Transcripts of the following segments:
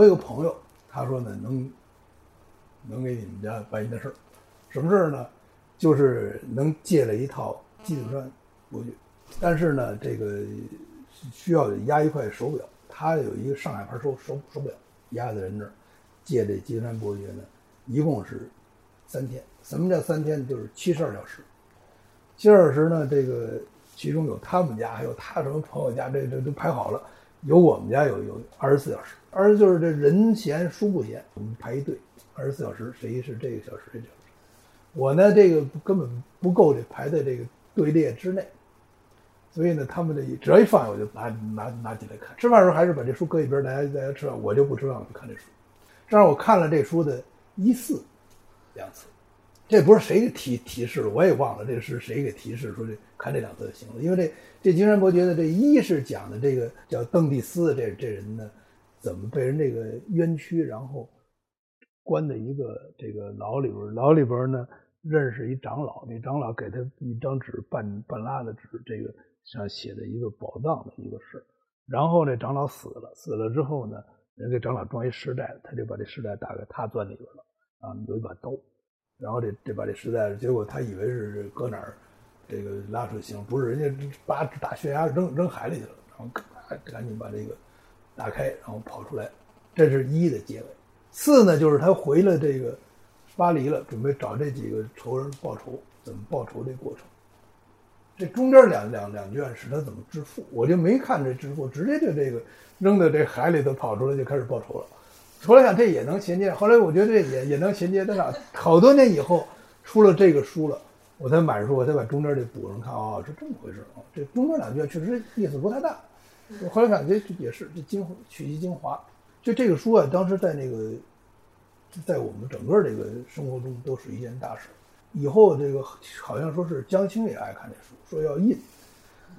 我有个朋友，他说呢，能能给你们家办一件事儿，什么事儿呢？就是能借了一套金山伯爵，但是呢，这个需要压一块手表，他有一个上海牌手手手表压在人这儿，借这金山伯爵呢，一共是三天。什么叫三天？就是七十二小时。七十二小时呢，这个其中有他们家，还有他什么朋友家，这这都排好了。有我们家有有二十四小时，二十就是这人闲书不闲，我们排一队，二十四小时，谁是这个小时这小时。我呢，这个根本不够这排在这个队列之内，所以呢，他们的只要一放下，我就拿拿拿起来看。吃饭时候还是把这书搁一边，大家大家吃饭，我就不吃饭，我就看这书。这样我看了这书的一次两次，这不是谁给提提示的，我也忘了这是谁给提示说这看这两次就行了。因为这这金山伯爵的这一是讲的这个叫邓蒂斯这这人呢，怎么被人这个冤屈，然后关在一个这个牢里边，牢里边呢。认识一长老，那长老给他一张纸，半半拉的纸，这个上写的一个宝藏的一个事然后这长老死了，死了之后呢，人给长老装一石袋，他就把这石袋打开，他钻里边了啊，有一把刀，然后这这把这实在，结果他以为是搁哪儿，这个拉出行，不是人家把打悬崖扔扔海里去了，然后赶紧把这个打开，然后跑出来，这是一的结尾。四呢，就是他回了这个。巴黎了，准备找这几个仇人报仇，怎么报仇这过程？这中间两两两卷是他怎么致富，我就没看这致富，直接就这个扔到这海里头跑出来就开始报仇了。后来想这也能衔接，后来我觉得这也也能衔接。但是 好多年以后出了这个书了，我才买书，我才把中间这补上看啊，是这么回事啊。这中间两句确实意思不太大。我后来感觉也是这精取其精华，就这个书啊，当时在那个。在我们整个这个生活中都是一件大事。以后这个好像说是江青也爱看这书，说要印，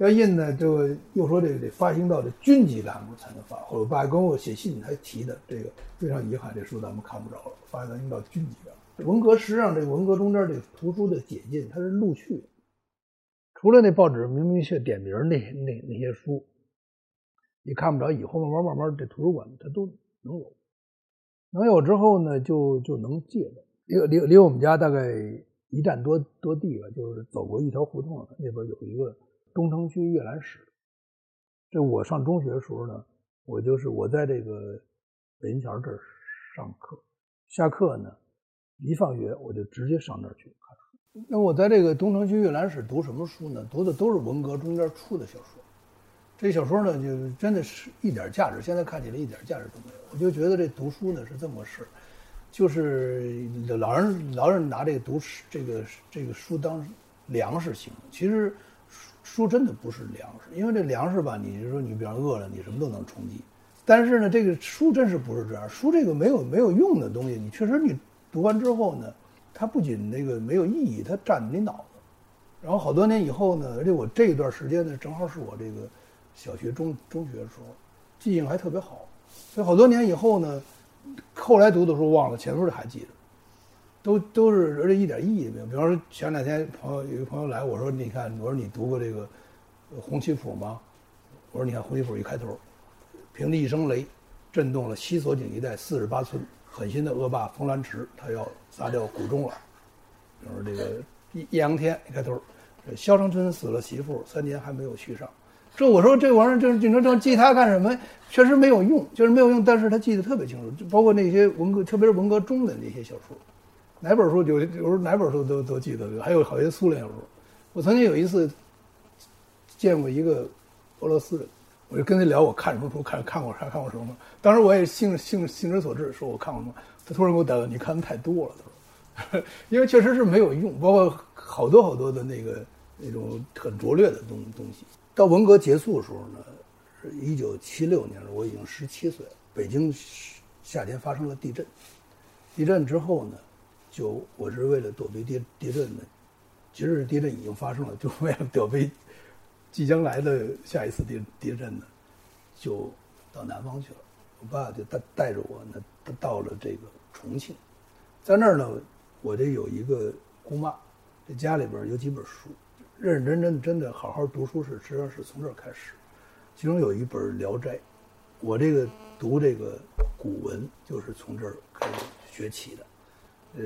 要印呢，就又说这个得发行到这军级栏目才能发。我爸跟我写信还提的这个，非常遗憾，这书咱们看不着了，发行到军级的。文革实际上这个文革中间这图书的解禁，它是陆续的，除了那报纸明明确点名那那那些书，你看不着，以后慢慢慢慢这图书馆它都能有。能有之后呢，就就能借的。离离离我们家大概一站多多地吧，就是走过一条胡同，那边有一个东城区阅览室。这我上中学的时候呢，我就是我在这个北京桥这儿上课，下课呢一放学我就直接上那儿去看书。那我在这个东城区阅览室读什么书呢？读的都是文革中间出的小说。这小说呢，就真的是一点价值，现在看起来一点价值都没有。我就觉得这读书呢是这么个事就是老人老人拿这个读这个这个书当粮食行，其实书真的不是粮食，因为这粮食吧，你就说你比方饿了，你什么都能充饥。但是呢，这个书真是不是这样，书这个没有没有用的东西，你确实你读完之后呢，它不仅那个没有意义，它占你脑子。然后好多年以后呢，而且我这一段时间呢，正好是我这个。小学、中中学的时候，记性还特别好，所以好多年以后呢，后来读的时候忘了，前面的还记得，都都是而且一点意义没有。比方说前两天朋友有一个朋友来，我说你看，我说你读过这个《红旗谱》吗？我说你看《红旗谱》一开头，凭着一声雷，震动了西索井一带四十八村，狠心的恶霸冯兰池，他要杀掉谷中了。比如说这个易易阳天一开头，萧长春死了媳妇，三年还没有续上。这我说这玩意儿这你说这记他干什么？确实没有用，就是没有用。但是他记得特别清楚，就包括那些文革，特别是文革中的那些小说，哪本书有有时候哪本书都都记得。还有好些苏联小说。我曾经有一次见过一个俄罗斯人，我就跟他聊我看什么书，看看过啥，看过什么。当时我也兴兴兴之所至，说我看过什么。他突然给我打断：“你看的太多了。”他说：“因为确实是没有用，包括好多好多的那个那种很拙劣的东东西。”到文革结束的时候呢，是一九七六年我已经十七岁。北京夏天发生了地震，地震之后呢，就我是为了躲避地地震的，其实地震已经发生了，就为了躲避即将来的下一次地地震呢，就到南方去了。我爸就带带着我呢，到了这个重庆，在那儿呢，我这有一个姑妈，这家里边有几本书。认认真真真的好好读书是，实际上是从这儿开始。其中有一本《聊斋》，我这个读这个古文就是从这儿开始学起的。呃，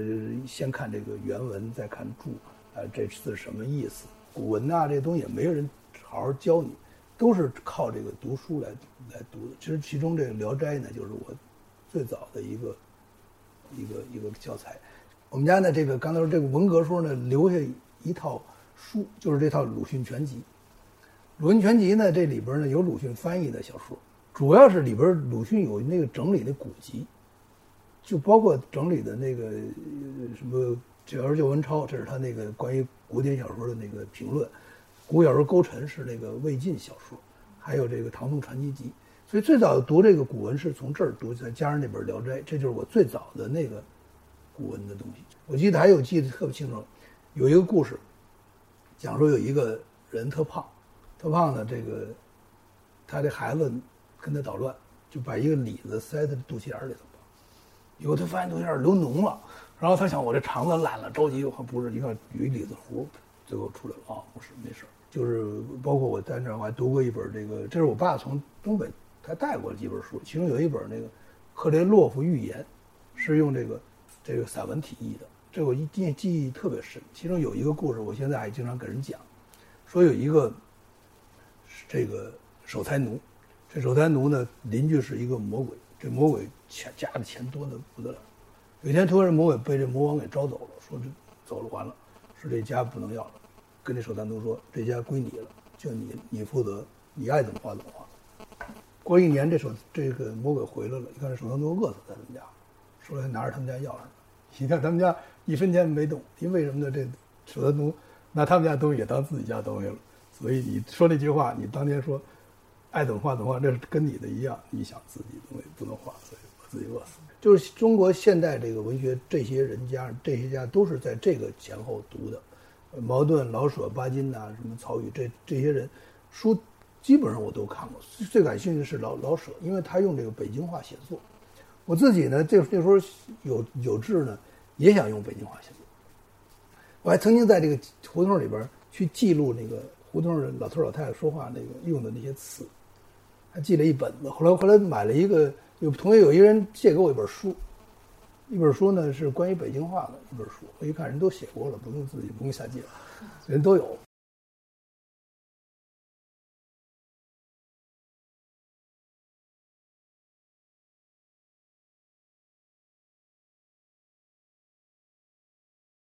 先看这个原文，再看注，啊，这字什么意思？古文呐，这东西也没有人好好教你，都是靠这个读书来来读的。其实其中这个《聊斋》呢，就是我最早的一个一个一个教材。我们家呢，这个刚才说这个文革时候呢，留下一套书，就是这套《鲁迅全集》。《鲁迅全集》呢，这里边呢有鲁迅翻译的小说，主要是里边鲁迅有那个整理的古籍。就包括整理的那个什么《只要是叫文超》，这是他那个关于古典小说的那个评论；古小说勾陈是那个魏晋小说，还有这个《唐宋传奇集》。所以最早读这个古文是从这儿读，再加上那本《聊斋》，这就是我最早的那个古文的东西。我记得还有记得特别清楚，有一个故事，讲说有一个人特胖，特胖呢，这个他的孩子跟他捣乱，就把一个李子塞在肚脐眼里头。以后他发现肚脐眼流脓了，然后他想我这肠子烂了，着急，还不是一看有一李子核，最后出来了啊，不是没事就是包括我在那儿我还读过一本这个，这是我爸从东北他带过来几本书，其中有一本那个《克雷洛夫寓言》，是用这个这个散文体译的，这我一记记忆特别深。其中有一个故事，我现在还经常给人讲，说有一个这个守财奴，这守财奴呢邻居是一个魔鬼。这魔鬼钱家的钱多的不得了，有一天突然魔鬼被这魔王给招走了，说这走了完了，说这家不能要了，跟这守财奴说这家归你了，就你你负责，你爱怎么花怎么花。过一年这守这个魔鬼回来了，一看这守财奴饿死在他们家，说来拿着他们家钥匙，一看他们家一分钱没动，因为什么呢？这守财奴拿他们家东西也当自己家东西了，所以你说那句话，你当年说。爱怎么画怎么画，这是跟你的一样。你想自己东西不能画，所以把自己饿死。就是中国现代这个文学，这些人家、这些家都是在这个前后读的。茅盾、老舍、巴金呐，什么曹禺，这这些人书基本上我都看过。最感兴趣的是老老舍，因为他用这个北京话写作。我自己呢，这那时候有有志呢，也想用北京话写作。我还曾经在这个胡同里边去记录那个胡同的老头老太太说话那个用的那些词。还寄了一本子，后来后来买了一个，有同学有一个人借给我一本书，一本书呢是关于北京话的一本书，我一看人都写过了，不用自己不用下记了，人都有。